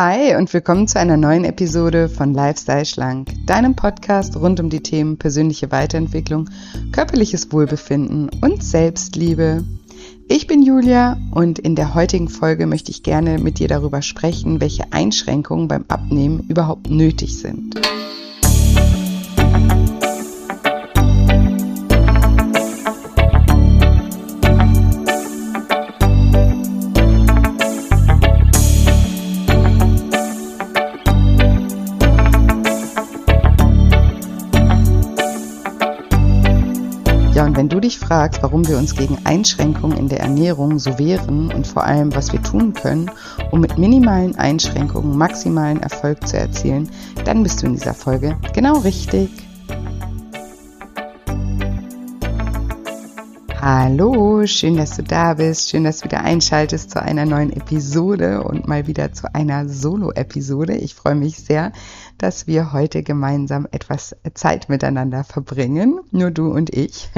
Hi und willkommen zu einer neuen Episode von Lifestyle Schlank, deinem Podcast rund um die Themen persönliche Weiterentwicklung, körperliches Wohlbefinden und Selbstliebe. Ich bin Julia und in der heutigen Folge möchte ich gerne mit dir darüber sprechen, welche Einschränkungen beim Abnehmen überhaupt nötig sind. Fragst, warum wir uns gegen Einschränkungen in der Ernährung so wehren und vor allem, was wir tun können, um mit minimalen Einschränkungen maximalen Erfolg zu erzielen, dann bist du in dieser Folge genau richtig. Hallo, schön, dass du da bist. Schön, dass du wieder einschaltest zu einer neuen Episode und mal wieder zu einer Solo-Episode. Ich freue mich sehr, dass wir heute gemeinsam etwas Zeit miteinander verbringen. Nur du und ich.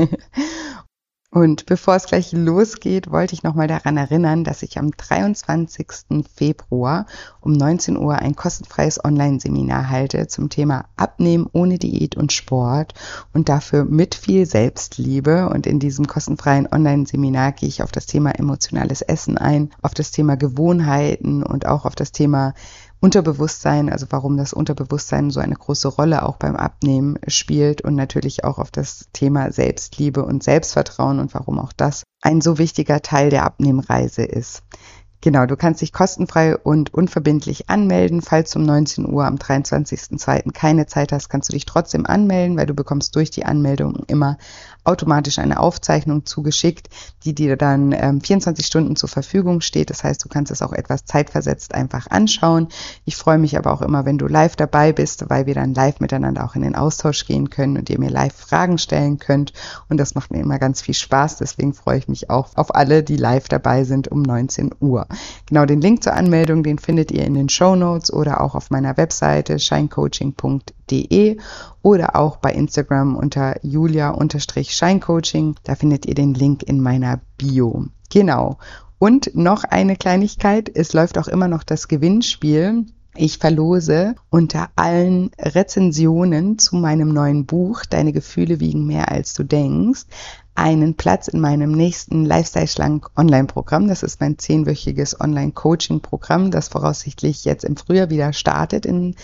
Und bevor es gleich losgeht, wollte ich nochmal daran erinnern, dass ich am 23. Februar um 19 Uhr ein kostenfreies Online-Seminar halte zum Thema Abnehmen ohne Diät und Sport und dafür mit viel Selbstliebe. Und in diesem kostenfreien Online-Seminar gehe ich auf das Thema emotionales Essen ein, auf das Thema Gewohnheiten und auch auf das Thema Unterbewusstsein, also warum das Unterbewusstsein so eine große Rolle auch beim Abnehmen spielt und natürlich auch auf das Thema Selbstliebe und Selbstvertrauen und warum auch das ein so wichtiger Teil der Abnehmreise ist. Genau, du kannst dich kostenfrei und unverbindlich anmelden. Falls um 19 Uhr am 23.02. keine Zeit hast, kannst du dich trotzdem anmelden, weil du bekommst durch die Anmeldung immer automatisch eine Aufzeichnung zugeschickt, die dir dann ähm, 24 Stunden zur Verfügung steht. Das heißt, du kannst es auch etwas zeitversetzt einfach anschauen. Ich freue mich aber auch immer, wenn du live dabei bist, weil wir dann live miteinander auch in den Austausch gehen können und ihr mir live Fragen stellen könnt. Und das macht mir immer ganz viel Spaß. Deswegen freue ich mich auch auf alle, die live dabei sind um 19 Uhr. Genau, den Link zur Anmeldung, den findet ihr in den Show Notes oder auch auf meiner Webseite shinecoaching.de oder auch bei Instagram unter julia-scheincoaching. Da findet ihr den Link in meiner Bio. Genau. Und noch eine Kleinigkeit, es läuft auch immer noch das Gewinnspiel. Ich verlose unter allen Rezensionen zu meinem neuen Buch Deine Gefühle wiegen mehr als du denkst einen Platz in meinem nächsten Lifestyle Schlank Online-Programm. Das ist mein zehnwöchiges Online-Coaching-Programm, das voraussichtlich jetzt im Frühjahr wieder startet in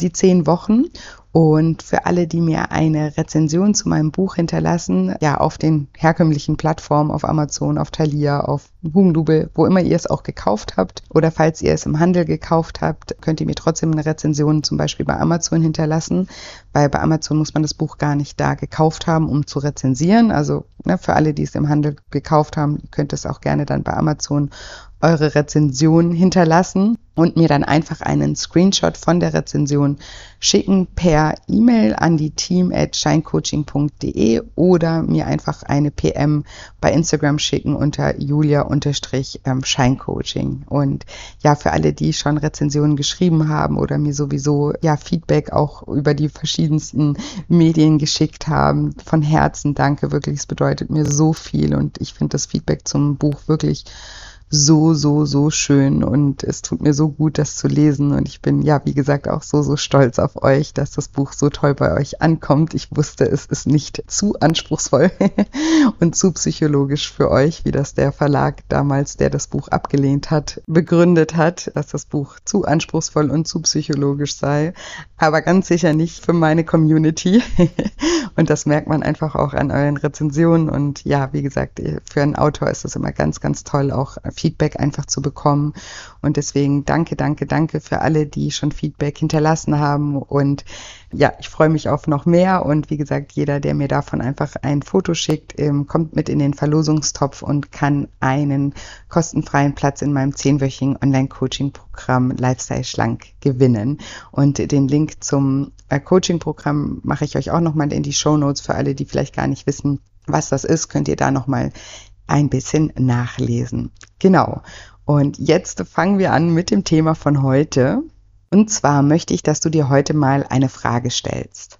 die zehn Wochen. Und für alle, die mir eine Rezension zu meinem Buch hinterlassen, ja, auf den herkömmlichen Plattformen, auf Amazon, auf Thalia, auf Hugendubel, wo immer ihr es auch gekauft habt, oder falls ihr es im Handel gekauft habt, könnt ihr mir trotzdem eine Rezension zum Beispiel bei Amazon hinterlassen, weil bei Amazon muss man das Buch gar nicht da gekauft haben, um zu rezensieren. Also ne, für alle, die es im Handel gekauft haben, könnt ihr es auch gerne dann bei Amazon eure Rezension hinterlassen und mir dann einfach einen Screenshot von der Rezension schicken per E-Mail an die team at shinecoaching.de oder mir einfach eine PM bei Instagram schicken unter julia-scheincoaching. Und ja, für alle, die schon Rezensionen geschrieben haben oder mir sowieso ja Feedback auch über die verschiedensten Medien geschickt haben, von Herzen danke wirklich. Es bedeutet mir so viel und ich finde das Feedback zum Buch wirklich so, so, so schön und es tut mir so gut, das zu lesen. Und ich bin ja, wie gesagt, auch so, so stolz auf euch, dass das Buch so toll bei euch ankommt. Ich wusste, es ist nicht zu anspruchsvoll und zu psychologisch für euch, wie das der Verlag damals, der das Buch abgelehnt hat, begründet hat, dass das Buch zu anspruchsvoll und zu psychologisch sei, aber ganz sicher nicht für meine Community. Und das merkt man einfach auch an euren Rezensionen. Und ja, wie gesagt, für einen Autor ist es immer ganz, ganz toll, auch Feedback einfach zu bekommen. Und deswegen danke, danke, danke für alle, die schon Feedback hinterlassen haben. Und ja, ich freue mich auf noch mehr. Und wie gesagt, jeder, der mir davon einfach ein Foto schickt, ähm, kommt mit in den Verlosungstopf und kann einen kostenfreien Platz in meinem zehnwöchigen Online-Coaching-Programm Lifestyle Schlank gewinnen. Und den Link zum äh, Coaching-Programm mache ich euch auch nochmal in die Show Notes für alle, die vielleicht gar nicht wissen, was das ist, könnt ihr da nochmal ein bisschen nachlesen. Genau. Und jetzt fangen wir an mit dem Thema von heute. Und zwar möchte ich, dass du dir heute mal eine Frage stellst.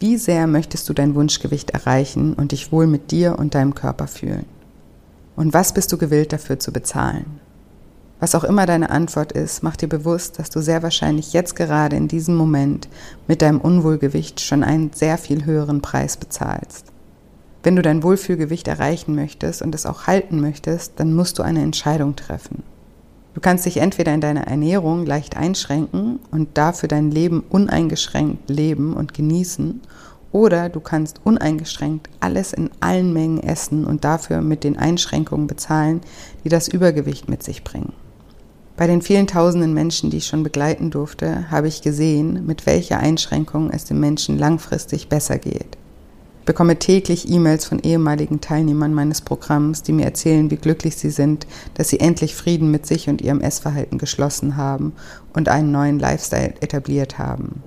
Wie sehr möchtest du dein Wunschgewicht erreichen und dich wohl mit dir und deinem Körper fühlen? Und was bist du gewillt dafür zu bezahlen? Was auch immer deine Antwort ist, mach dir bewusst, dass du sehr wahrscheinlich jetzt gerade in diesem Moment mit deinem Unwohlgewicht schon einen sehr viel höheren Preis bezahlst. Wenn du dein Wohlfühlgewicht erreichen möchtest und es auch halten möchtest, dann musst du eine Entscheidung treffen. Du kannst dich entweder in deiner Ernährung leicht einschränken und dafür dein Leben uneingeschränkt leben und genießen, oder du kannst uneingeschränkt alles in allen Mengen essen und dafür mit den Einschränkungen bezahlen, die das Übergewicht mit sich bringen. Bei den vielen tausenden Menschen, die ich schon begleiten durfte, habe ich gesehen, mit welcher Einschränkung es dem Menschen langfristig besser geht. Ich bekomme täglich E-Mails von ehemaligen Teilnehmern meines Programms, die mir erzählen, wie glücklich sie sind, dass sie endlich Frieden mit sich und ihrem Essverhalten geschlossen haben und einen neuen Lifestyle etabliert haben.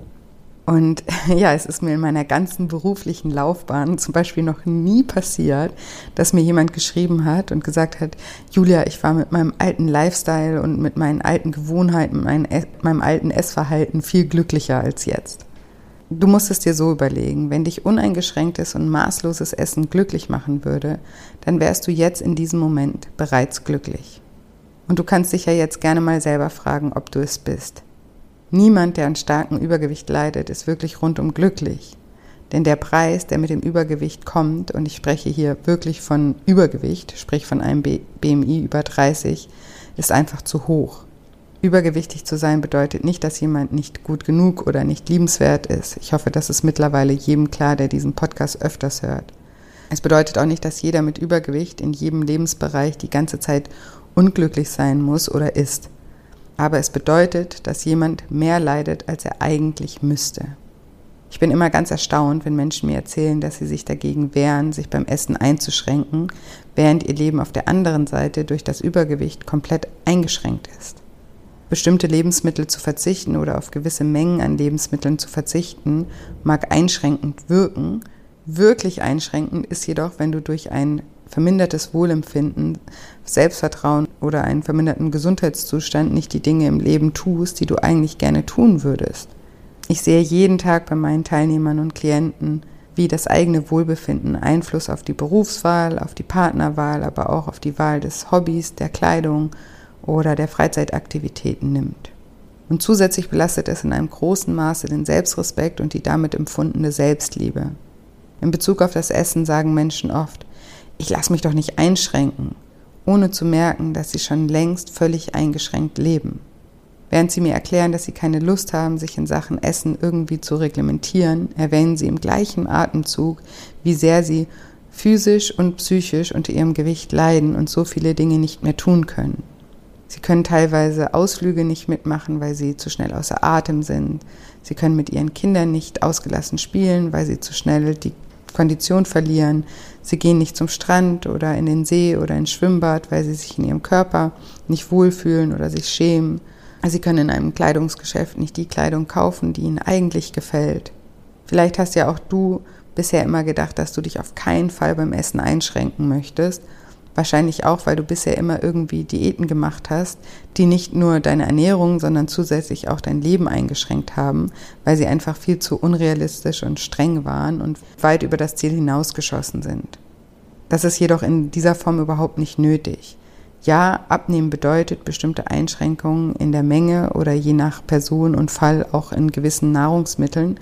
Und ja, es ist mir in meiner ganzen beruflichen Laufbahn zum Beispiel noch nie passiert, dass mir jemand geschrieben hat und gesagt hat, Julia, ich war mit meinem alten Lifestyle und mit meinen alten Gewohnheiten, mit meinem alten Essverhalten viel glücklicher als jetzt. Du musst es dir so überlegen, wenn dich uneingeschränktes und maßloses Essen glücklich machen würde, dann wärst du jetzt in diesem Moment bereits glücklich. Und du kannst dich ja jetzt gerne mal selber fragen, ob du es bist. Niemand, der an starkem Übergewicht leidet, ist wirklich rundum glücklich. Denn der Preis, der mit dem Übergewicht kommt, und ich spreche hier wirklich von Übergewicht, sprich von einem BMI über 30, ist einfach zu hoch. Übergewichtig zu sein bedeutet nicht, dass jemand nicht gut genug oder nicht liebenswert ist. Ich hoffe, das ist mittlerweile jedem klar, der diesen Podcast öfters hört. Es bedeutet auch nicht, dass jeder mit Übergewicht in jedem Lebensbereich die ganze Zeit unglücklich sein muss oder ist aber es bedeutet, dass jemand mehr leidet, als er eigentlich müsste. Ich bin immer ganz erstaunt, wenn Menschen mir erzählen, dass sie sich dagegen wehren, sich beim Essen einzuschränken, während ihr Leben auf der anderen Seite durch das Übergewicht komplett eingeschränkt ist. Bestimmte Lebensmittel zu verzichten oder auf gewisse Mengen an Lebensmitteln zu verzichten, mag einschränkend wirken. Wirklich einschränkend ist jedoch, wenn du durch ein vermindertes Wohlempfinden, Selbstvertrauen oder einen verminderten Gesundheitszustand nicht die Dinge im Leben tust, die du eigentlich gerne tun würdest. Ich sehe jeden Tag bei meinen Teilnehmern und Klienten, wie das eigene Wohlbefinden Einfluss auf die Berufswahl, auf die Partnerwahl, aber auch auf die Wahl des Hobbys, der Kleidung oder der Freizeitaktivitäten nimmt. Und zusätzlich belastet es in einem großen Maße den Selbstrespekt und die damit empfundene Selbstliebe. In Bezug auf das Essen sagen Menschen oft, ich lasse mich doch nicht einschränken, ohne zu merken, dass sie schon längst völlig eingeschränkt leben. Während sie mir erklären, dass sie keine Lust haben, sich in Sachen Essen irgendwie zu reglementieren, erwähnen sie im gleichen Atemzug, wie sehr sie physisch und psychisch unter ihrem Gewicht leiden und so viele Dinge nicht mehr tun können. Sie können teilweise Ausflüge nicht mitmachen, weil sie zu schnell außer Atem sind. Sie können mit ihren Kindern nicht ausgelassen spielen, weil sie zu schnell die Kondition verlieren. Sie gehen nicht zum Strand oder in den See oder ins Schwimmbad, weil sie sich in ihrem Körper nicht wohlfühlen oder sich schämen. Sie können in einem Kleidungsgeschäft nicht die Kleidung kaufen, die ihnen eigentlich gefällt. Vielleicht hast ja auch du bisher immer gedacht, dass du dich auf keinen Fall beim Essen einschränken möchtest Wahrscheinlich auch, weil du bisher immer irgendwie Diäten gemacht hast, die nicht nur deine Ernährung, sondern zusätzlich auch dein Leben eingeschränkt haben, weil sie einfach viel zu unrealistisch und streng waren und weit über das Ziel hinausgeschossen sind. Das ist jedoch in dieser Form überhaupt nicht nötig. Ja, abnehmen bedeutet bestimmte Einschränkungen in der Menge oder je nach Person und Fall auch in gewissen Nahrungsmitteln,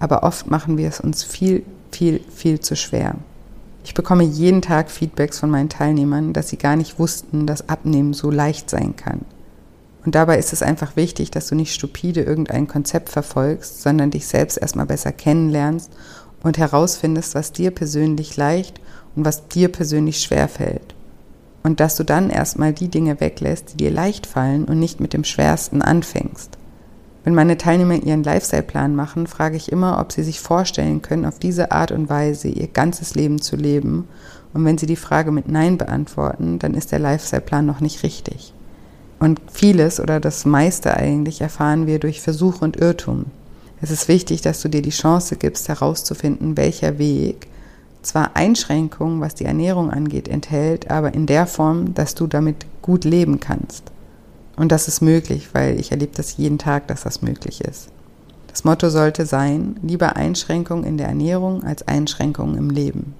aber oft machen wir es uns viel, viel, viel zu schwer. Ich bekomme jeden Tag Feedbacks von meinen Teilnehmern, dass sie gar nicht wussten, dass Abnehmen so leicht sein kann. Und dabei ist es einfach wichtig, dass du nicht stupide irgendein Konzept verfolgst, sondern dich selbst erstmal besser kennenlernst und herausfindest, was dir persönlich leicht und was dir persönlich schwer fällt. Und dass du dann erstmal die Dinge weglässt, die dir leicht fallen und nicht mit dem Schwersten anfängst. Wenn meine Teilnehmer ihren Lifestyle-Plan machen, frage ich immer, ob sie sich vorstellen können, auf diese Art und Weise ihr ganzes Leben zu leben. Und wenn sie die Frage mit Nein beantworten, dann ist der Lifestyle-Plan noch nicht richtig. Und vieles oder das meiste eigentlich erfahren wir durch Versuch und Irrtum. Es ist wichtig, dass du dir die Chance gibst, herauszufinden, welcher Weg zwar Einschränkungen, was die Ernährung angeht, enthält, aber in der Form, dass du damit gut leben kannst. Und das ist möglich, weil ich erlebe das jeden Tag, dass das möglich ist. Das Motto sollte sein, lieber Einschränkung in der Ernährung als Einschränkung im Leben.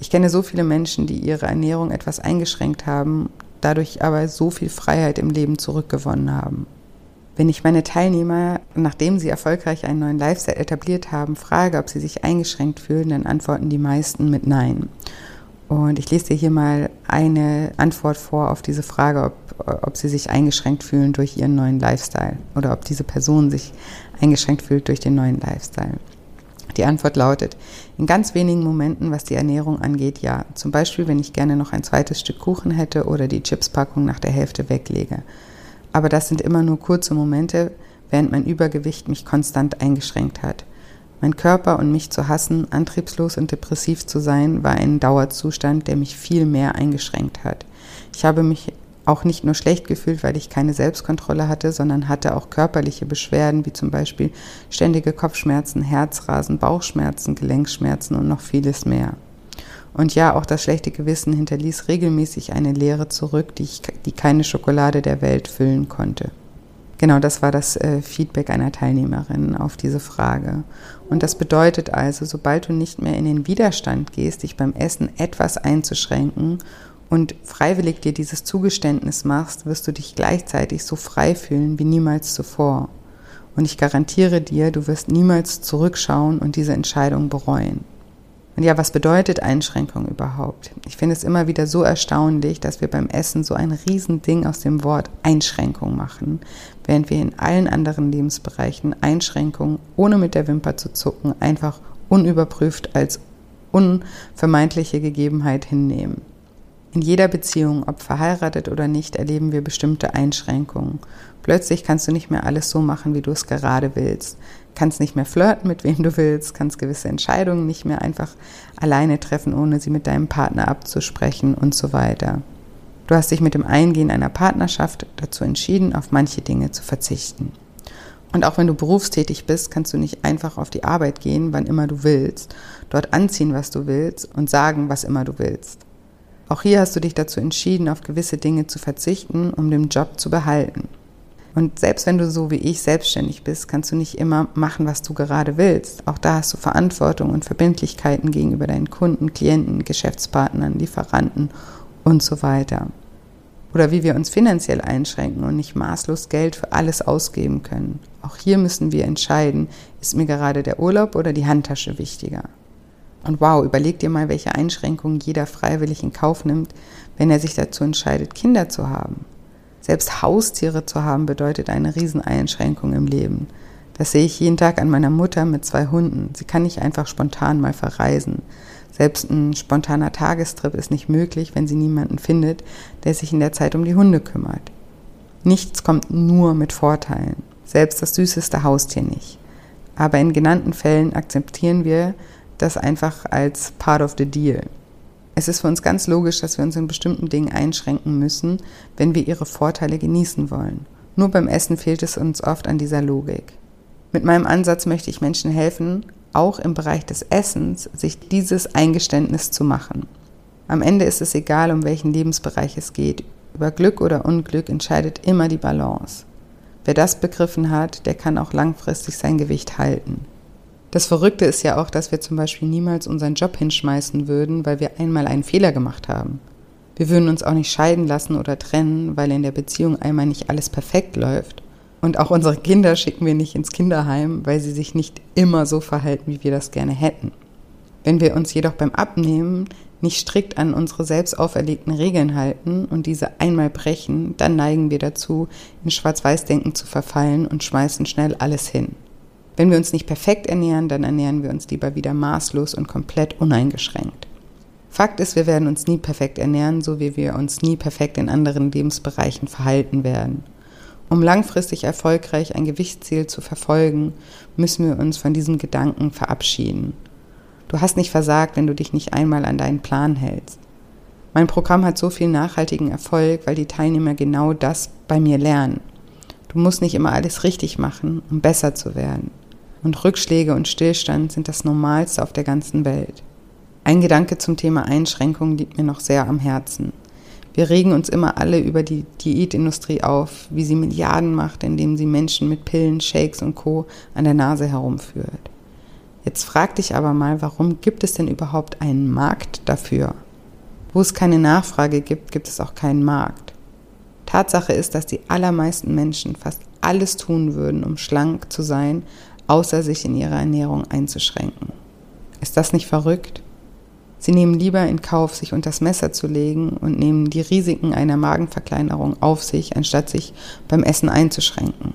Ich kenne so viele Menschen, die ihre Ernährung etwas eingeschränkt haben, dadurch aber so viel Freiheit im Leben zurückgewonnen haben. Wenn ich meine Teilnehmer, nachdem sie erfolgreich einen neuen Lifestyle etabliert haben, frage, ob sie sich eingeschränkt fühlen, dann antworten die meisten mit Nein. Und ich lese dir hier mal eine Antwort vor auf diese Frage, ob, ob sie sich eingeschränkt fühlen durch ihren neuen Lifestyle oder ob diese Person sich eingeschränkt fühlt durch den neuen Lifestyle. Die Antwort lautet, in ganz wenigen Momenten, was die Ernährung angeht, ja. Zum Beispiel, wenn ich gerne noch ein zweites Stück Kuchen hätte oder die Chipspackung nach der Hälfte weglege. Aber das sind immer nur kurze Momente, während mein Übergewicht mich konstant eingeschränkt hat. Mein Körper und mich zu hassen, antriebslos und depressiv zu sein, war ein Dauerzustand, der mich viel mehr eingeschränkt hat. Ich habe mich auch nicht nur schlecht gefühlt, weil ich keine Selbstkontrolle hatte, sondern hatte auch körperliche Beschwerden, wie zum Beispiel ständige Kopfschmerzen, Herzrasen, Bauchschmerzen, Gelenkschmerzen und noch vieles mehr. Und ja, auch das schlechte Gewissen hinterließ regelmäßig eine Leere zurück, die, ich, die keine Schokolade der Welt füllen konnte. Genau, das war das äh, Feedback einer Teilnehmerin auf diese Frage. Und das bedeutet also, sobald du nicht mehr in den Widerstand gehst, dich beim Essen etwas einzuschränken und freiwillig dir dieses Zugeständnis machst, wirst du dich gleichzeitig so frei fühlen wie niemals zuvor. Und ich garantiere dir, du wirst niemals zurückschauen und diese Entscheidung bereuen. Und ja, was bedeutet Einschränkung überhaupt? Ich finde es immer wieder so erstaunlich, dass wir beim Essen so ein Riesending aus dem Wort Einschränkung machen, während wir in allen anderen Lebensbereichen Einschränkungen, ohne mit der Wimper zu zucken, einfach unüberprüft als unvermeidliche Gegebenheit hinnehmen. In jeder Beziehung, ob verheiratet oder nicht, erleben wir bestimmte Einschränkungen. Plötzlich kannst du nicht mehr alles so machen, wie du es gerade willst. Kannst nicht mehr flirten, mit wem du willst, kannst gewisse Entscheidungen nicht mehr einfach alleine treffen, ohne sie mit deinem Partner abzusprechen und so weiter. Du hast dich mit dem Eingehen einer Partnerschaft dazu entschieden, auf manche Dinge zu verzichten. Und auch wenn du berufstätig bist, kannst du nicht einfach auf die Arbeit gehen, wann immer du willst, dort anziehen, was du willst und sagen, was immer du willst. Auch hier hast du dich dazu entschieden, auf gewisse Dinge zu verzichten, um den Job zu behalten. Und selbst wenn du so wie ich selbstständig bist, kannst du nicht immer machen, was du gerade willst. Auch da hast du Verantwortung und Verbindlichkeiten gegenüber deinen Kunden, Klienten, Geschäftspartnern, Lieferanten und so weiter. Oder wie wir uns finanziell einschränken und nicht maßlos Geld für alles ausgeben können. Auch hier müssen wir entscheiden, ist mir gerade der Urlaub oder die Handtasche wichtiger. Und wow, überleg dir mal, welche Einschränkungen jeder freiwillig in Kauf nimmt, wenn er sich dazu entscheidet, Kinder zu haben. Selbst Haustiere zu haben bedeutet eine Rieseneinschränkung im Leben. Das sehe ich jeden Tag an meiner Mutter mit zwei Hunden. Sie kann nicht einfach spontan mal verreisen. Selbst ein spontaner Tagestrip ist nicht möglich, wenn sie niemanden findet, der sich in der Zeit um die Hunde kümmert. Nichts kommt nur mit Vorteilen, selbst das süßeste Haustier nicht. Aber in genannten Fällen akzeptieren wir, das einfach als part of the deal. Es ist für uns ganz logisch, dass wir uns in bestimmten Dingen einschränken müssen, wenn wir ihre Vorteile genießen wollen. Nur beim Essen fehlt es uns oft an dieser Logik. Mit meinem Ansatz möchte ich Menschen helfen, auch im Bereich des Essens sich dieses Eingeständnis zu machen. Am Ende ist es egal, um welchen Lebensbereich es geht. Über Glück oder Unglück entscheidet immer die Balance. Wer das begriffen hat, der kann auch langfristig sein Gewicht halten. Das Verrückte ist ja auch, dass wir zum Beispiel niemals unseren Job hinschmeißen würden, weil wir einmal einen Fehler gemacht haben. Wir würden uns auch nicht scheiden lassen oder trennen, weil in der Beziehung einmal nicht alles perfekt läuft. Und auch unsere Kinder schicken wir nicht ins Kinderheim, weil sie sich nicht immer so verhalten, wie wir das gerne hätten. Wenn wir uns jedoch beim Abnehmen nicht strikt an unsere selbst auferlegten Regeln halten und diese einmal brechen, dann neigen wir dazu, in Schwarz-Weiß-Denken zu verfallen und schmeißen schnell alles hin. Wenn wir uns nicht perfekt ernähren, dann ernähren wir uns lieber wieder maßlos und komplett uneingeschränkt. Fakt ist, wir werden uns nie perfekt ernähren, so wie wir uns nie perfekt in anderen Lebensbereichen verhalten werden. Um langfristig erfolgreich ein Gewichtsziel zu verfolgen, müssen wir uns von diesem Gedanken verabschieden. Du hast nicht versagt, wenn du dich nicht einmal an deinen Plan hältst. Mein Programm hat so viel nachhaltigen Erfolg, weil die Teilnehmer genau das bei mir lernen. Du musst nicht immer alles richtig machen, um besser zu werden und Rückschläge und Stillstand sind das Normalste auf der ganzen Welt. Ein Gedanke zum Thema Einschränkung liegt mir noch sehr am Herzen. Wir regen uns immer alle über die Diätindustrie auf, wie sie Milliarden macht, indem sie Menschen mit Pillen, Shakes und Co. an der Nase herumführt. Jetzt frag dich aber mal, warum gibt es denn überhaupt einen Markt dafür? Wo es keine Nachfrage gibt, gibt es auch keinen Markt. Tatsache ist, dass die allermeisten Menschen fast alles tun würden, um schlank zu sein, außer sich in ihrer Ernährung einzuschränken. Ist das nicht verrückt? Sie nehmen lieber in Kauf, sich unter das Messer zu legen und nehmen die Risiken einer Magenverkleinerung auf sich, anstatt sich beim Essen einzuschränken.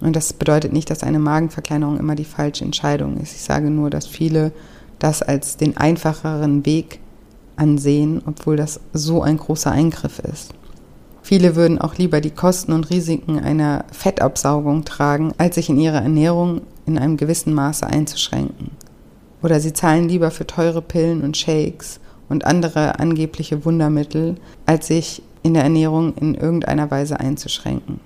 Und das bedeutet nicht, dass eine Magenverkleinerung immer die falsche Entscheidung ist. Ich sage nur, dass viele das als den einfacheren Weg ansehen, obwohl das so ein großer Eingriff ist. Viele würden auch lieber die Kosten und Risiken einer Fettabsaugung tragen, als sich in ihrer Ernährung in einem gewissen Maße einzuschränken. Oder sie zahlen lieber für teure Pillen und Shakes und andere angebliche Wundermittel, als sich in der Ernährung in irgendeiner Weise einzuschränken.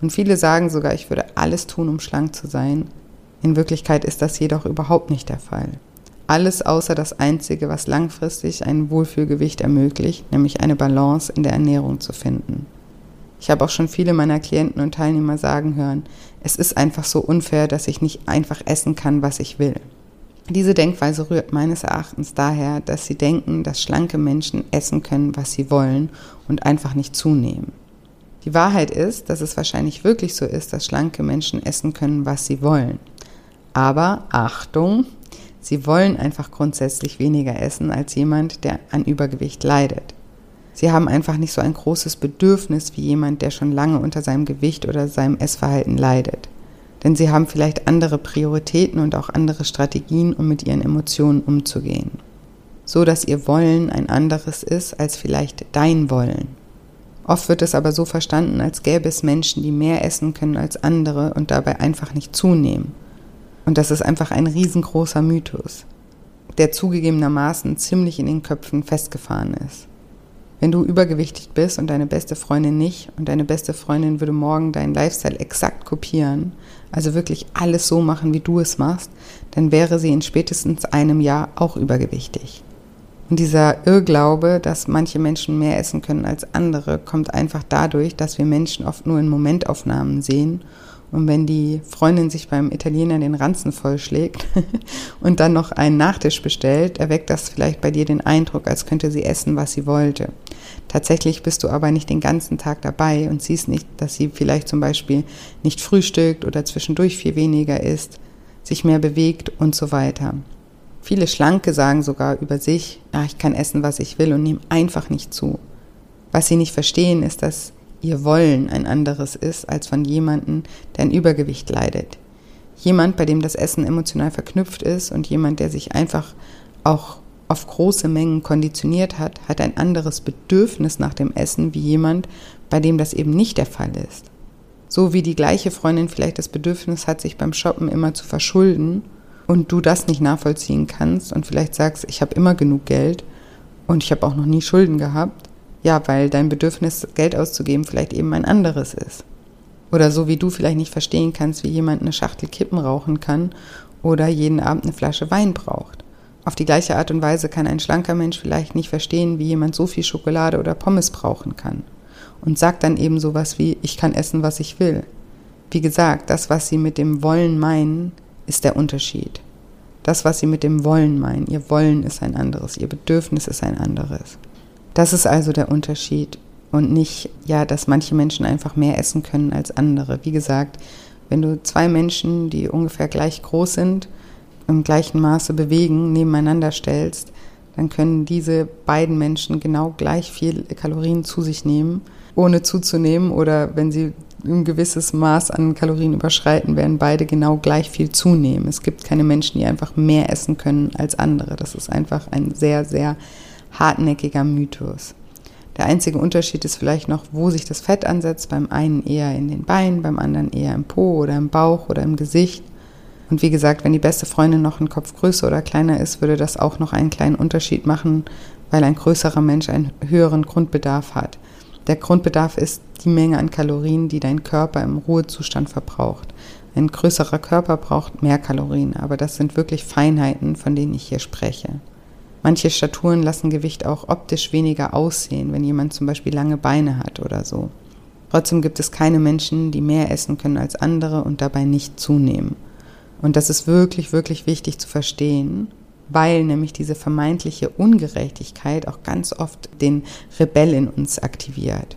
Und viele sagen sogar, ich würde alles tun, um schlank zu sein. In Wirklichkeit ist das jedoch überhaupt nicht der Fall. Alles außer das Einzige, was langfristig ein Wohlfühlgewicht ermöglicht, nämlich eine Balance in der Ernährung zu finden. Ich habe auch schon viele meiner Klienten und Teilnehmer sagen hören, es ist einfach so unfair, dass ich nicht einfach essen kann, was ich will. Diese Denkweise rührt meines Erachtens daher, dass sie denken, dass schlanke Menschen essen können, was sie wollen und einfach nicht zunehmen. Die Wahrheit ist, dass es wahrscheinlich wirklich so ist, dass schlanke Menschen essen können, was sie wollen. Aber Achtung, sie wollen einfach grundsätzlich weniger essen als jemand, der an Übergewicht leidet. Sie haben einfach nicht so ein großes Bedürfnis wie jemand, der schon lange unter seinem Gewicht oder seinem Essverhalten leidet. Denn sie haben vielleicht andere Prioritäten und auch andere Strategien, um mit ihren Emotionen umzugehen. So dass ihr Wollen ein anderes ist als vielleicht dein Wollen. Oft wird es aber so verstanden, als gäbe es Menschen, die mehr essen können als andere und dabei einfach nicht zunehmen. Und das ist einfach ein riesengroßer Mythos, der zugegebenermaßen ziemlich in den Köpfen festgefahren ist. Wenn du übergewichtig bist und deine beste Freundin nicht und deine beste Freundin würde morgen deinen Lifestyle exakt kopieren, also wirklich alles so machen, wie du es machst, dann wäre sie in spätestens einem Jahr auch übergewichtig. Und dieser Irrglaube, dass manche Menschen mehr essen können als andere, kommt einfach dadurch, dass wir Menschen oft nur in Momentaufnahmen sehen. Und wenn die Freundin sich beim Italiener den Ranzen vollschlägt und dann noch einen Nachtisch bestellt, erweckt das vielleicht bei dir den Eindruck, als könnte sie essen, was sie wollte. Tatsächlich bist du aber nicht den ganzen Tag dabei und siehst nicht, dass sie vielleicht zum Beispiel nicht frühstückt oder zwischendurch viel weniger isst, sich mehr bewegt und so weiter. Viele Schlanke sagen sogar über sich, ja, ich kann essen, was ich will und nehmen einfach nicht zu. Was sie nicht verstehen, ist, dass ihr Wollen ein anderes ist als von jemandem, der ein Übergewicht leidet. Jemand, bei dem das Essen emotional verknüpft ist und jemand, der sich einfach auch auf große Mengen konditioniert hat, hat ein anderes Bedürfnis nach dem Essen wie jemand, bei dem das eben nicht der Fall ist. So wie die gleiche Freundin vielleicht das Bedürfnis hat, sich beim Shoppen immer zu verschulden und du das nicht nachvollziehen kannst und vielleicht sagst, ich habe immer genug Geld und ich habe auch noch nie Schulden gehabt, ja, weil dein Bedürfnis, Geld auszugeben, vielleicht eben ein anderes ist. Oder so wie du vielleicht nicht verstehen kannst, wie jemand eine Schachtel Kippen rauchen kann oder jeden Abend eine Flasche Wein braucht. Auf die gleiche Art und Weise kann ein schlanker Mensch vielleicht nicht verstehen, wie jemand so viel Schokolade oder Pommes brauchen kann. Und sagt dann eben sowas wie, ich kann essen, was ich will. Wie gesagt, das, was sie mit dem Wollen meinen, ist der Unterschied. Das, was sie mit dem Wollen meinen, ihr Wollen ist ein anderes, ihr Bedürfnis ist ein anderes. Das ist also der Unterschied und nicht, ja, dass manche Menschen einfach mehr essen können als andere. Wie gesagt, wenn du zwei Menschen, die ungefähr gleich groß sind, im gleichen Maße bewegen, nebeneinander stellst, dann können diese beiden Menschen genau gleich viel Kalorien zu sich nehmen, ohne zuzunehmen oder wenn sie ein gewisses Maß an Kalorien überschreiten, werden beide genau gleich viel zunehmen. Es gibt keine Menschen, die einfach mehr essen können als andere. Das ist einfach ein sehr, sehr hartnäckiger Mythos. Der einzige Unterschied ist vielleicht noch, wo sich das Fett ansetzt. Beim einen eher in den Beinen, beim anderen eher im Po oder im Bauch oder im Gesicht. Und wie gesagt, wenn die beste Freundin noch ein Kopf größer oder kleiner ist, würde das auch noch einen kleinen Unterschied machen, weil ein größerer Mensch einen höheren Grundbedarf hat. Der Grundbedarf ist die Menge an Kalorien, die dein Körper im Ruhezustand verbraucht. Ein größerer Körper braucht mehr Kalorien, aber das sind wirklich Feinheiten, von denen ich hier spreche. Manche Staturen lassen Gewicht auch optisch weniger aussehen, wenn jemand zum Beispiel lange Beine hat oder so. Trotzdem gibt es keine Menschen, die mehr essen können als andere und dabei nicht zunehmen. Und das ist wirklich, wirklich wichtig zu verstehen. weil nämlich diese vermeintliche Ungerechtigkeit auch ganz oft den Rebell in uns aktiviert.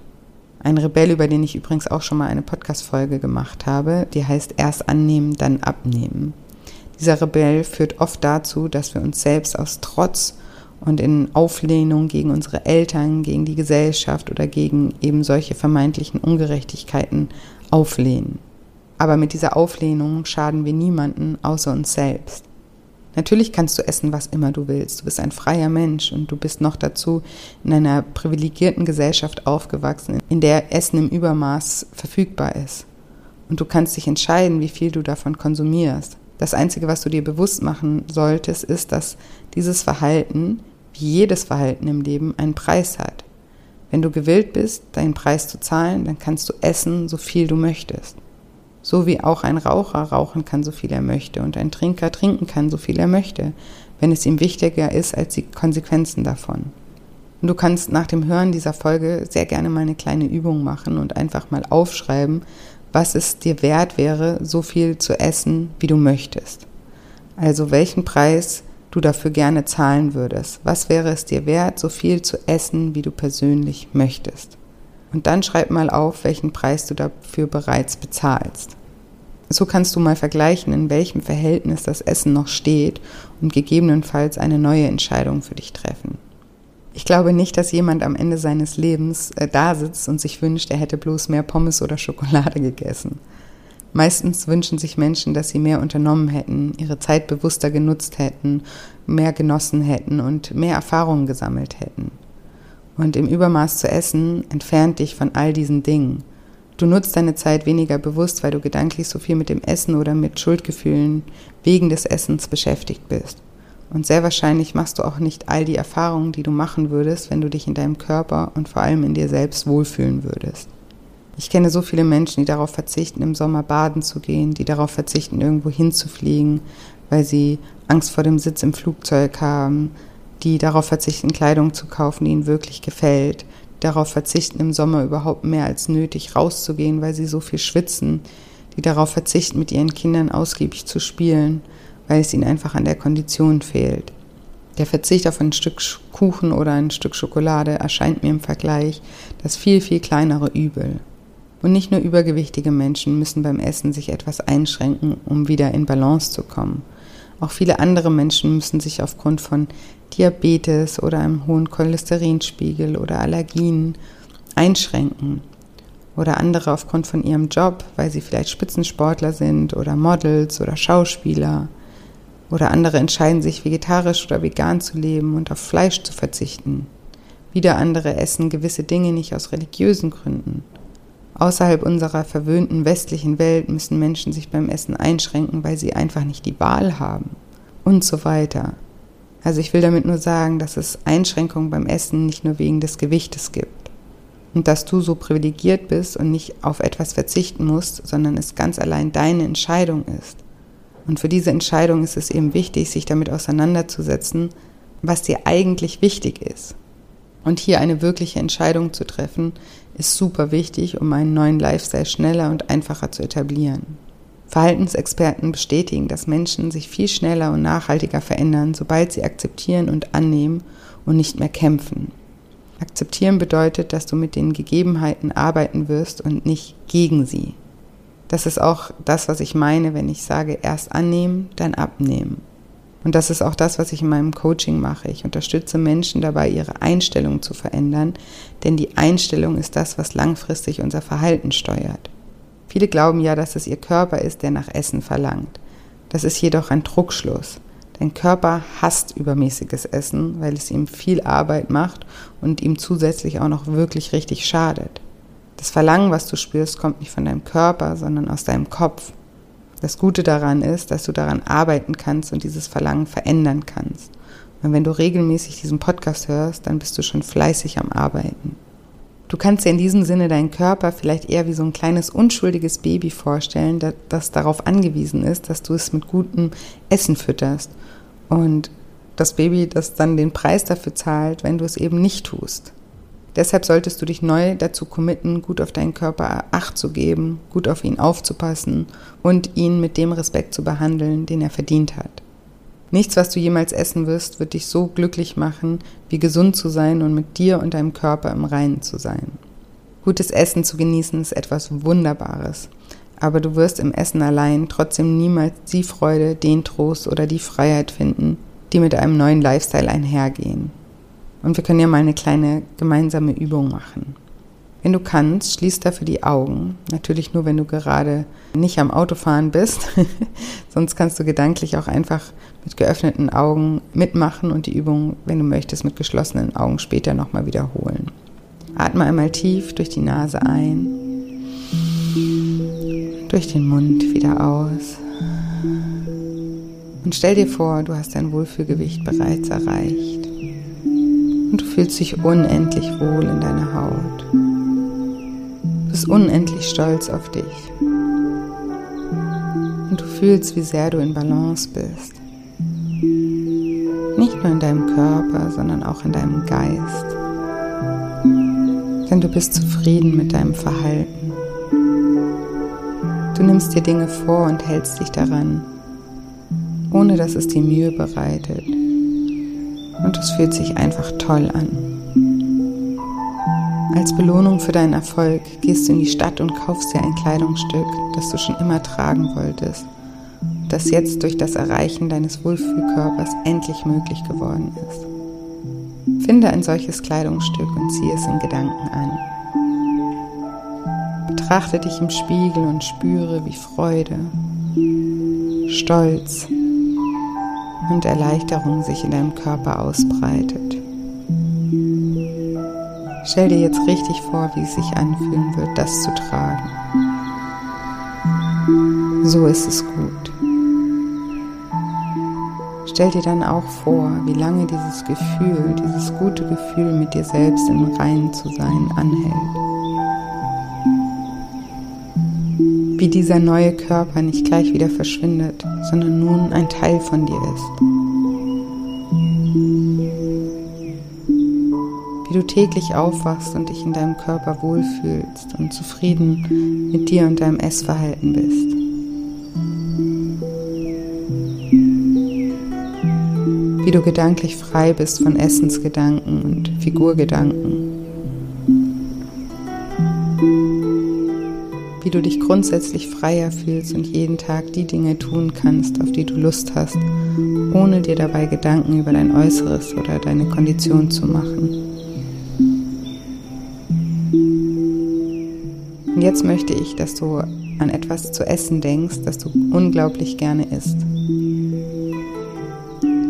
Ein Rebell, über den ich übrigens auch schon mal eine Podcast-Folge gemacht habe, die heißt erst annehmen, dann abnehmen. Dieser Rebell führt oft dazu, dass wir uns selbst aus Trotz und in Auflehnung gegen unsere Eltern, gegen die Gesellschaft oder gegen eben solche vermeintlichen Ungerechtigkeiten auflehnen. Aber mit dieser Auflehnung schaden wir niemanden außer uns selbst. Natürlich kannst du essen, was immer du willst. Du bist ein freier Mensch und du bist noch dazu in einer privilegierten Gesellschaft aufgewachsen, in der Essen im Übermaß verfügbar ist. Und du kannst dich entscheiden, wie viel du davon konsumierst. Das Einzige, was du dir bewusst machen solltest, ist, dass dieses Verhalten, wie jedes Verhalten im Leben, einen Preis hat. Wenn du gewillt bist, deinen Preis zu zahlen, dann kannst du essen, so viel du möchtest. So wie auch ein Raucher rauchen kann, so viel er möchte, und ein Trinker trinken kann, so viel er möchte, wenn es ihm wichtiger ist als die Konsequenzen davon. Und du kannst nach dem Hören dieser Folge sehr gerne mal eine kleine Übung machen und einfach mal aufschreiben, was es dir wert wäre, so viel zu essen, wie du möchtest. Also welchen Preis du dafür gerne zahlen würdest. Was wäre es dir wert, so viel zu essen, wie du persönlich möchtest? Und dann schreib mal auf, welchen Preis du dafür bereits bezahlst. So kannst du mal vergleichen, in welchem Verhältnis das Essen noch steht und gegebenenfalls eine neue Entscheidung für dich treffen. Ich glaube nicht, dass jemand am Ende seines Lebens äh, da sitzt und sich wünscht, er hätte bloß mehr Pommes oder Schokolade gegessen. Meistens wünschen sich Menschen, dass sie mehr unternommen hätten, ihre Zeit bewusster genutzt hätten, mehr genossen hätten und mehr Erfahrungen gesammelt hätten. Und im Übermaß zu essen entfernt dich von all diesen Dingen. Du nutzt deine Zeit weniger bewusst, weil du gedanklich so viel mit dem Essen oder mit Schuldgefühlen wegen des Essens beschäftigt bist. Und sehr wahrscheinlich machst du auch nicht all die Erfahrungen, die du machen würdest, wenn du dich in deinem Körper und vor allem in dir selbst wohlfühlen würdest. Ich kenne so viele Menschen, die darauf verzichten, im Sommer baden zu gehen, die darauf verzichten, irgendwo hinzufliegen, weil sie Angst vor dem Sitz im Flugzeug haben, die darauf verzichten, Kleidung zu kaufen, die ihnen wirklich gefällt, darauf verzichten, im Sommer überhaupt mehr als nötig rauszugehen, weil sie so viel schwitzen, die darauf verzichten, mit ihren Kindern ausgiebig zu spielen, weil es ihnen einfach an der Kondition fehlt. Der Verzicht auf ein Stück Kuchen oder ein Stück Schokolade erscheint mir im Vergleich das viel, viel kleinere Übel. Und nicht nur übergewichtige Menschen müssen beim Essen sich etwas einschränken, um wieder in Balance zu kommen. Auch viele andere Menschen müssen sich aufgrund von Diabetes oder einem hohen Cholesterinspiegel oder Allergien einschränken. Oder andere aufgrund von ihrem Job, weil sie vielleicht Spitzensportler sind oder Models oder Schauspieler. Oder andere entscheiden sich vegetarisch oder vegan zu leben und auf Fleisch zu verzichten. Wieder andere essen gewisse Dinge nicht aus religiösen Gründen. Außerhalb unserer verwöhnten westlichen Welt müssen Menschen sich beim Essen einschränken, weil sie einfach nicht die Wahl haben. Und so weiter. Also ich will damit nur sagen, dass es Einschränkungen beim Essen nicht nur wegen des Gewichtes gibt. Und dass du so privilegiert bist und nicht auf etwas verzichten musst, sondern es ganz allein deine Entscheidung ist. Und für diese Entscheidung ist es eben wichtig, sich damit auseinanderzusetzen, was dir eigentlich wichtig ist. Und hier eine wirkliche Entscheidung zu treffen, ist super wichtig, um einen neuen Lifestyle schneller und einfacher zu etablieren. Verhaltensexperten bestätigen, dass Menschen sich viel schneller und nachhaltiger verändern, sobald sie akzeptieren und annehmen und nicht mehr kämpfen. Akzeptieren bedeutet, dass du mit den Gegebenheiten arbeiten wirst und nicht gegen sie. Das ist auch das, was ich meine, wenn ich sage, erst annehmen, dann abnehmen. Und das ist auch das, was ich in meinem Coaching mache. Ich unterstütze Menschen dabei, ihre Einstellung zu verändern, denn die Einstellung ist das, was langfristig unser Verhalten steuert. Viele glauben ja, dass es ihr Körper ist, der nach Essen verlangt. Das ist jedoch ein Druckschluss. Dein Körper hasst übermäßiges Essen, weil es ihm viel Arbeit macht und ihm zusätzlich auch noch wirklich richtig schadet. Das Verlangen, was du spürst, kommt nicht von deinem Körper, sondern aus deinem Kopf. Das Gute daran ist, dass du daran arbeiten kannst und dieses Verlangen verändern kannst. Und wenn du regelmäßig diesen Podcast hörst, dann bist du schon fleißig am Arbeiten. Du kannst dir in diesem Sinne deinen Körper vielleicht eher wie so ein kleines unschuldiges Baby vorstellen, das, darauf angewiesen ist, dass du es mit gutem Essen fütterst. Und das Baby, das dann den Preis dafür zahlt, wenn du es eben nicht tust. Deshalb solltest du dich neu dazu committen, gut auf deinen Körper Acht zu geben, gut auf ihn aufzupassen und ihn mit dem Respekt zu behandeln, den er verdient hat. Nichts, was du jemals essen wirst, wird dich so glücklich machen, wie gesund zu sein und mit dir und deinem Körper im Reinen zu sein. Gutes Essen zu genießen ist etwas Wunderbares, aber du wirst im Essen allein trotzdem niemals die Freude, den Trost oder die Freiheit finden, die mit einem neuen Lifestyle einhergehen. Und wir können ja mal eine kleine gemeinsame Übung machen. Wenn du kannst, schließ dafür die Augen. Natürlich nur, wenn du gerade nicht am Autofahren bist. Sonst kannst du gedanklich auch einfach mit geöffneten Augen mitmachen und die Übung, wenn du möchtest, mit geschlossenen Augen später nochmal wiederholen. Atme einmal tief durch die Nase ein, durch den Mund wieder aus. Und stell dir vor, du hast dein Wohlfühlgewicht bereits erreicht. Und du fühlst dich unendlich wohl in deiner Haut bist unendlich stolz auf dich. Und du fühlst, wie sehr du in Balance bist. Nicht nur in deinem Körper, sondern auch in deinem Geist. Denn du bist zufrieden mit deinem Verhalten. Du nimmst dir Dinge vor und hältst dich daran, ohne dass es dir Mühe bereitet. Und es fühlt sich einfach toll an. Als Belohnung für deinen Erfolg gehst du in die Stadt und kaufst dir ein Kleidungsstück, das du schon immer tragen wolltest, das jetzt durch das Erreichen deines Wohlfühlkörpers endlich möglich geworden ist. Finde ein solches Kleidungsstück und ziehe es in Gedanken an. Betrachte dich im Spiegel und spüre, wie Freude, Stolz und Erleichterung sich in deinem Körper ausbreitet. Stell dir jetzt richtig vor, wie es sich anfühlen wird, das zu tragen. So ist es gut. Stell dir dann auch vor, wie lange dieses Gefühl, dieses gute Gefühl mit dir selbst im Reinen zu sein anhält. Wie dieser neue Körper nicht gleich wieder verschwindet, sondern nun ein Teil von dir ist. wie du täglich aufwachst und dich in deinem Körper wohlfühlst und zufrieden mit dir und deinem Essverhalten bist. Wie du gedanklich frei bist von Essensgedanken und Figurgedanken. Wie du dich grundsätzlich freier fühlst und jeden Tag die Dinge tun kannst, auf die du Lust hast, ohne dir dabei Gedanken über dein Äußeres oder deine Kondition zu machen. Und jetzt möchte ich, dass du an etwas zu essen denkst, das du unglaublich gerne isst.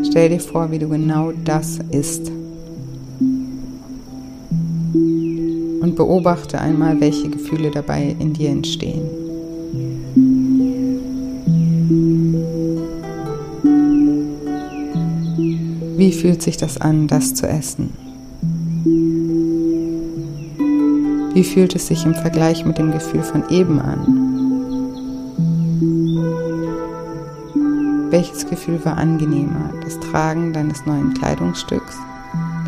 Stell dir vor, wie du genau das isst. Und beobachte einmal, welche Gefühle dabei in dir entstehen. Wie fühlt sich das an, das zu essen? Wie fühlt es sich im Vergleich mit dem Gefühl von eben an? Welches Gefühl war angenehmer? Das Tragen deines neuen Kleidungsstücks,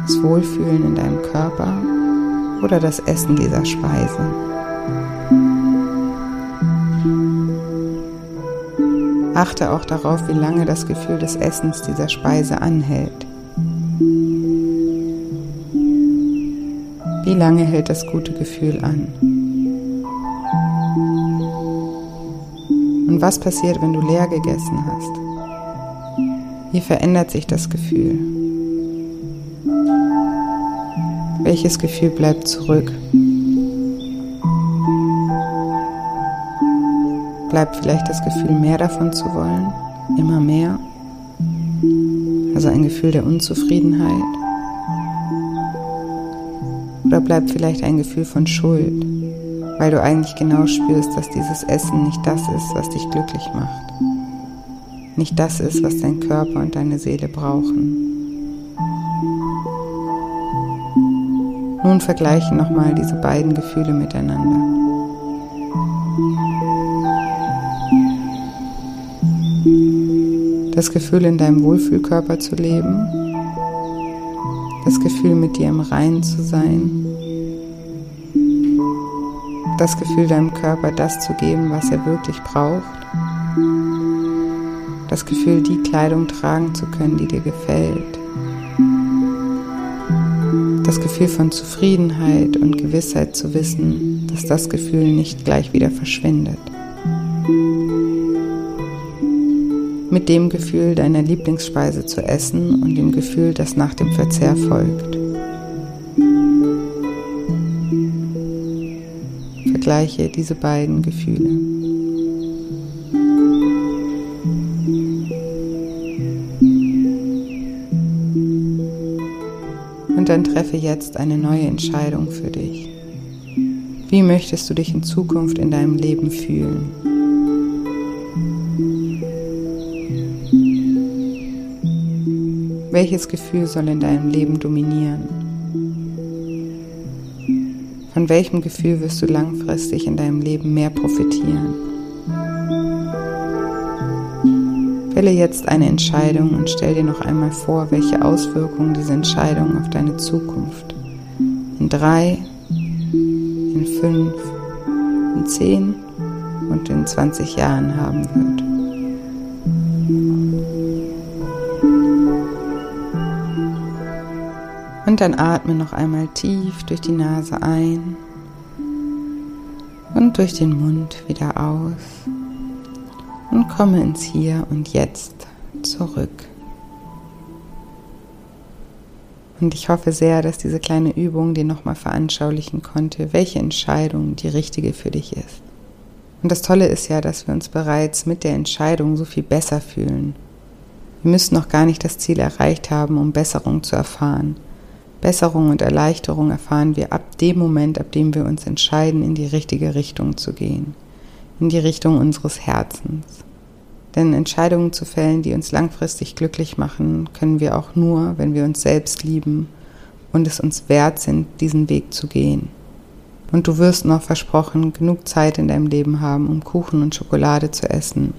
das Wohlfühlen in deinem Körper oder das Essen dieser Speise? Achte auch darauf, wie lange das Gefühl des Essens dieser Speise anhält. Wie lange hält das gute Gefühl an? Und was passiert, wenn du leer gegessen hast? Wie verändert sich das Gefühl? Welches Gefühl bleibt zurück? Bleibt vielleicht das Gefühl, mehr davon zu wollen? Immer mehr? Also ein Gefühl der Unzufriedenheit? Oder bleibt vielleicht ein Gefühl von Schuld, weil du eigentlich genau spürst, dass dieses Essen nicht das ist, was dich glücklich macht. Nicht das ist, was dein Körper und deine Seele brauchen. Nun vergleichen nochmal diese beiden Gefühle miteinander. Das Gefühl in deinem Wohlfühlkörper zu leben, das Gefühl mit dir im Reinen zu sein das Gefühl deinem Körper das zu geben, was er wirklich braucht. Das Gefühl, die Kleidung tragen zu können, die dir gefällt. Das Gefühl von Zufriedenheit und Gewissheit zu wissen, dass das Gefühl nicht gleich wieder verschwindet. Mit dem Gefühl, deiner Lieblingsspeise zu essen und dem Gefühl, das nach dem Verzehr folgt. Vergleiche diese beiden Gefühle. Dann treffe jetzt eine neue Entscheidung für dich. Wie möchtest du dich in Zukunft in deinem Leben fühlen? Welches Gefühl soll in deinem Leben dominieren? Von welchem Gefühl wirst du langfristig in deinem Leben mehr profitieren? Wähle jetzt eine Entscheidung und stell dir noch einmal vor, welche Auswirkungen diese Entscheidung auf deine Zukunft in drei, in fünf, in zehn und in 20 Jahren haben wird. Und dann atme noch einmal tief durch die Nase ein und durch den Mund wieder aus und komme ins Hier und Jetzt zurück. Und ich hoffe sehr, dass diese kleine Übung dir nochmal veranschaulichen konnte, welche Entscheidung die richtige für dich ist. Und das Tolle ist ja, dass wir uns bereits mit der Entscheidung so viel besser fühlen. Wir müssen noch gar nicht das Ziel erreicht haben, um Besserung zu erfahren. Besserung und Erleichterung erfahren wir ab dem Moment, ab dem wir uns entscheiden, in die richtige Richtung zu gehen, in die Richtung unseres Herzens. Denn Entscheidungen zu fällen, die uns langfristig glücklich machen, können wir auch nur, wenn wir uns selbst lieben und es uns wert sind, diesen Weg zu gehen. Und du wirst noch versprochen, genug Zeit in deinem Leben haben, um Kuchen und Schokolade zu essen.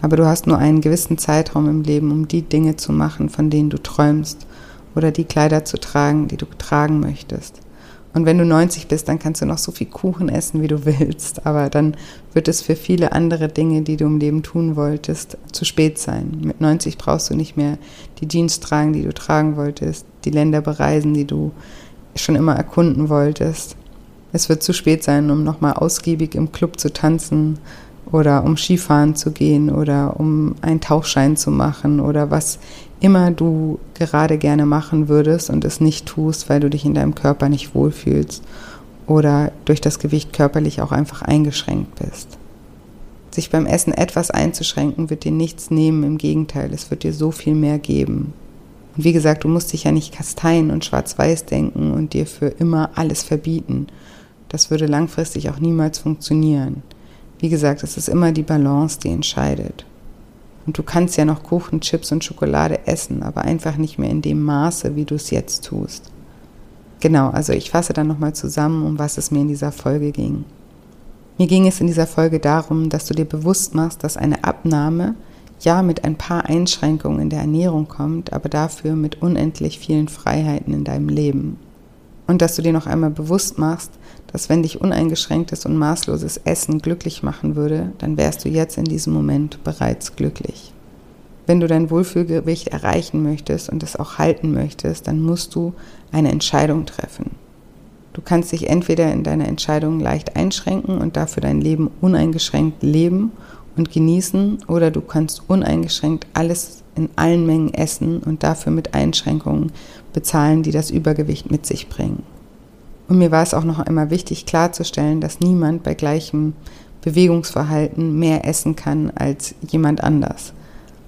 Aber du hast nur einen gewissen Zeitraum im Leben, um die Dinge zu machen, von denen du träumst oder die Kleider zu tragen, die du tragen möchtest. Und wenn du 90 bist, dann kannst du noch so viel Kuchen essen, wie du willst. Aber dann wird es für viele andere Dinge, die du im Leben tun wolltest, zu spät sein. Mit 90 brauchst du nicht mehr die Jeans tragen, die du tragen wolltest, die Länder bereisen, die du schon immer erkunden wolltest. Es wird zu spät sein, um nochmal ausgiebig im Club zu tanzen oder um Skifahren zu gehen oder um einen Tauchschein zu machen oder was immer du gerade gerne machen würdest und es nicht tust, weil du dich in deinem Körper nicht wohlfühlst oder durch das Gewicht körperlich auch einfach eingeschränkt bist. Sich beim Essen etwas einzuschränken, wird dir nichts nehmen, im Gegenteil, es wird dir so viel mehr geben. Und wie gesagt, du musst dich ja nicht kasteien und schwarz-weiß denken und dir für immer alles verbieten. Das würde langfristig auch niemals funktionieren. Wie gesagt, es ist immer die Balance, die entscheidet. Und du kannst ja noch Kuchen, Chips und Schokolade essen, aber einfach nicht mehr in dem Maße, wie du es jetzt tust. Genau, also ich fasse dann nochmal zusammen, um was es mir in dieser Folge ging. Mir ging es in dieser Folge darum, dass du dir bewusst machst, dass eine Abnahme ja mit ein paar Einschränkungen in der Ernährung kommt, aber dafür mit unendlich vielen Freiheiten in deinem Leben. Und dass du dir noch einmal bewusst machst, dass wenn dich uneingeschränktes und maßloses Essen glücklich machen würde, dann wärst du jetzt in diesem Moment bereits glücklich. Wenn du dein Wohlfühlgewicht erreichen möchtest und es auch halten möchtest, dann musst du eine Entscheidung treffen. Du kannst dich entweder in deiner Entscheidung leicht einschränken und dafür dein Leben uneingeschränkt leben und genießen, oder du kannst uneingeschränkt alles in allen Mengen essen und dafür mit Einschränkungen bezahlen, die das Übergewicht mit sich bringen. Und mir war es auch noch einmal wichtig klarzustellen, dass niemand bei gleichem Bewegungsverhalten mehr essen kann als jemand anders.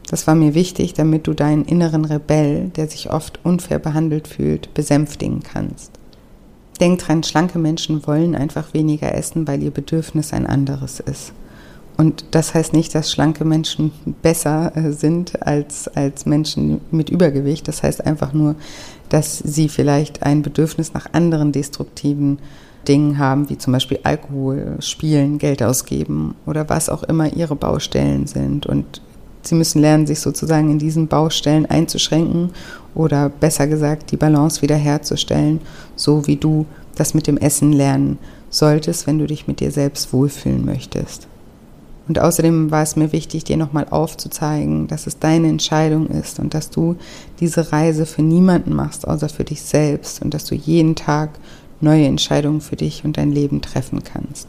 Das war mir wichtig, damit du deinen inneren Rebell, der sich oft unfair behandelt fühlt, besänftigen kannst. Denk dran, schlanke Menschen wollen einfach weniger essen, weil ihr Bedürfnis ein anderes ist. Und das heißt nicht, dass schlanke Menschen besser äh, sind als, als Menschen mit Übergewicht. Das heißt einfach nur, dass sie vielleicht ein Bedürfnis nach anderen destruktiven Dingen haben, wie zum Beispiel Alkohol, Spielen, Geld ausgeben oder was auch immer ihre Baustellen sind. Und sie müssen lernen, sich sozusagen in diesen Baustellen einzuschränken oder besser gesagt die Balance wiederherzustellen, so wie du das mit dem Essen lernen solltest, wenn du dich mit dir selbst wohlfühlen möchtest. Und außerdem war es mir wichtig, dir nochmal aufzuzeigen, dass es deine Entscheidung ist und dass du diese Reise für niemanden machst, außer für dich selbst und dass du jeden Tag neue Entscheidungen für dich und dein Leben treffen kannst.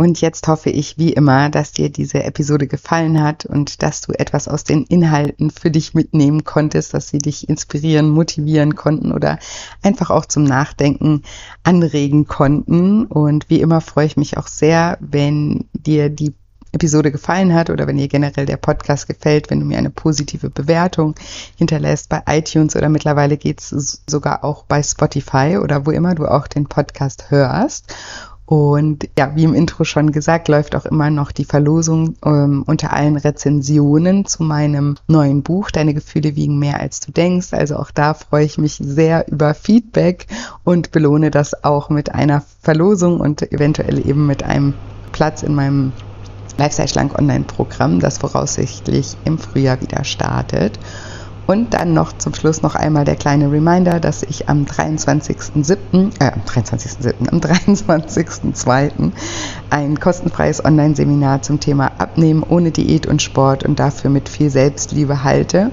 Und jetzt hoffe ich wie immer, dass dir diese Episode gefallen hat und dass du etwas aus den Inhalten für dich mitnehmen konntest, dass sie dich inspirieren, motivieren konnten oder einfach auch zum Nachdenken anregen konnten. Und wie immer freue ich mich auch sehr, wenn dir die Episode gefallen hat oder wenn dir generell der Podcast gefällt, wenn du mir eine positive Bewertung hinterlässt bei iTunes oder mittlerweile geht's sogar auch bei Spotify oder wo immer du auch den Podcast hörst. Und ja, wie im Intro schon gesagt, läuft auch immer noch die Verlosung ähm, unter allen Rezensionen zu meinem neuen Buch. Deine Gefühle wiegen mehr als du denkst. Also auch da freue ich mich sehr über Feedback und belohne das auch mit einer Verlosung und eventuell eben mit einem Platz in meinem Lifestyle Schlank Online Programm, das voraussichtlich im Frühjahr wieder startet. Und dann noch zum Schluss noch einmal der kleine Reminder, dass ich am 23.07., äh, am 23.07., am 23.02. ein kostenfreies Online-Seminar zum Thema Abnehmen ohne Diät und Sport und dafür mit viel Selbstliebe halte.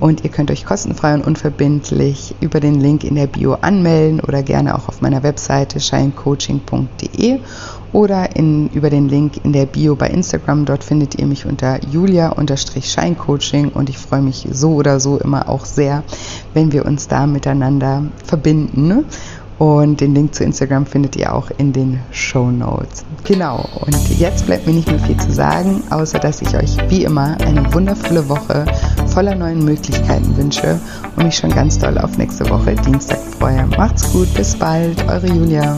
Und ihr könnt euch kostenfrei und unverbindlich über den Link in der Bio anmelden oder gerne auch auf meiner Webseite shinecoaching.de oder in, über den Link in der Bio bei Instagram. Dort findet ihr mich unter julia-scheincoaching und ich freue mich so oder so immer auch sehr, wenn wir uns da miteinander verbinden. Und den Link zu Instagram findet ihr auch in den Show Notes. Genau. Und jetzt bleibt mir nicht mehr viel zu sagen, außer dass ich euch wie immer eine wundervolle Woche voller neuen Möglichkeiten wünsche und mich schon ganz doll auf nächste Woche Dienstag freue. Macht's gut, bis bald, eure Julia.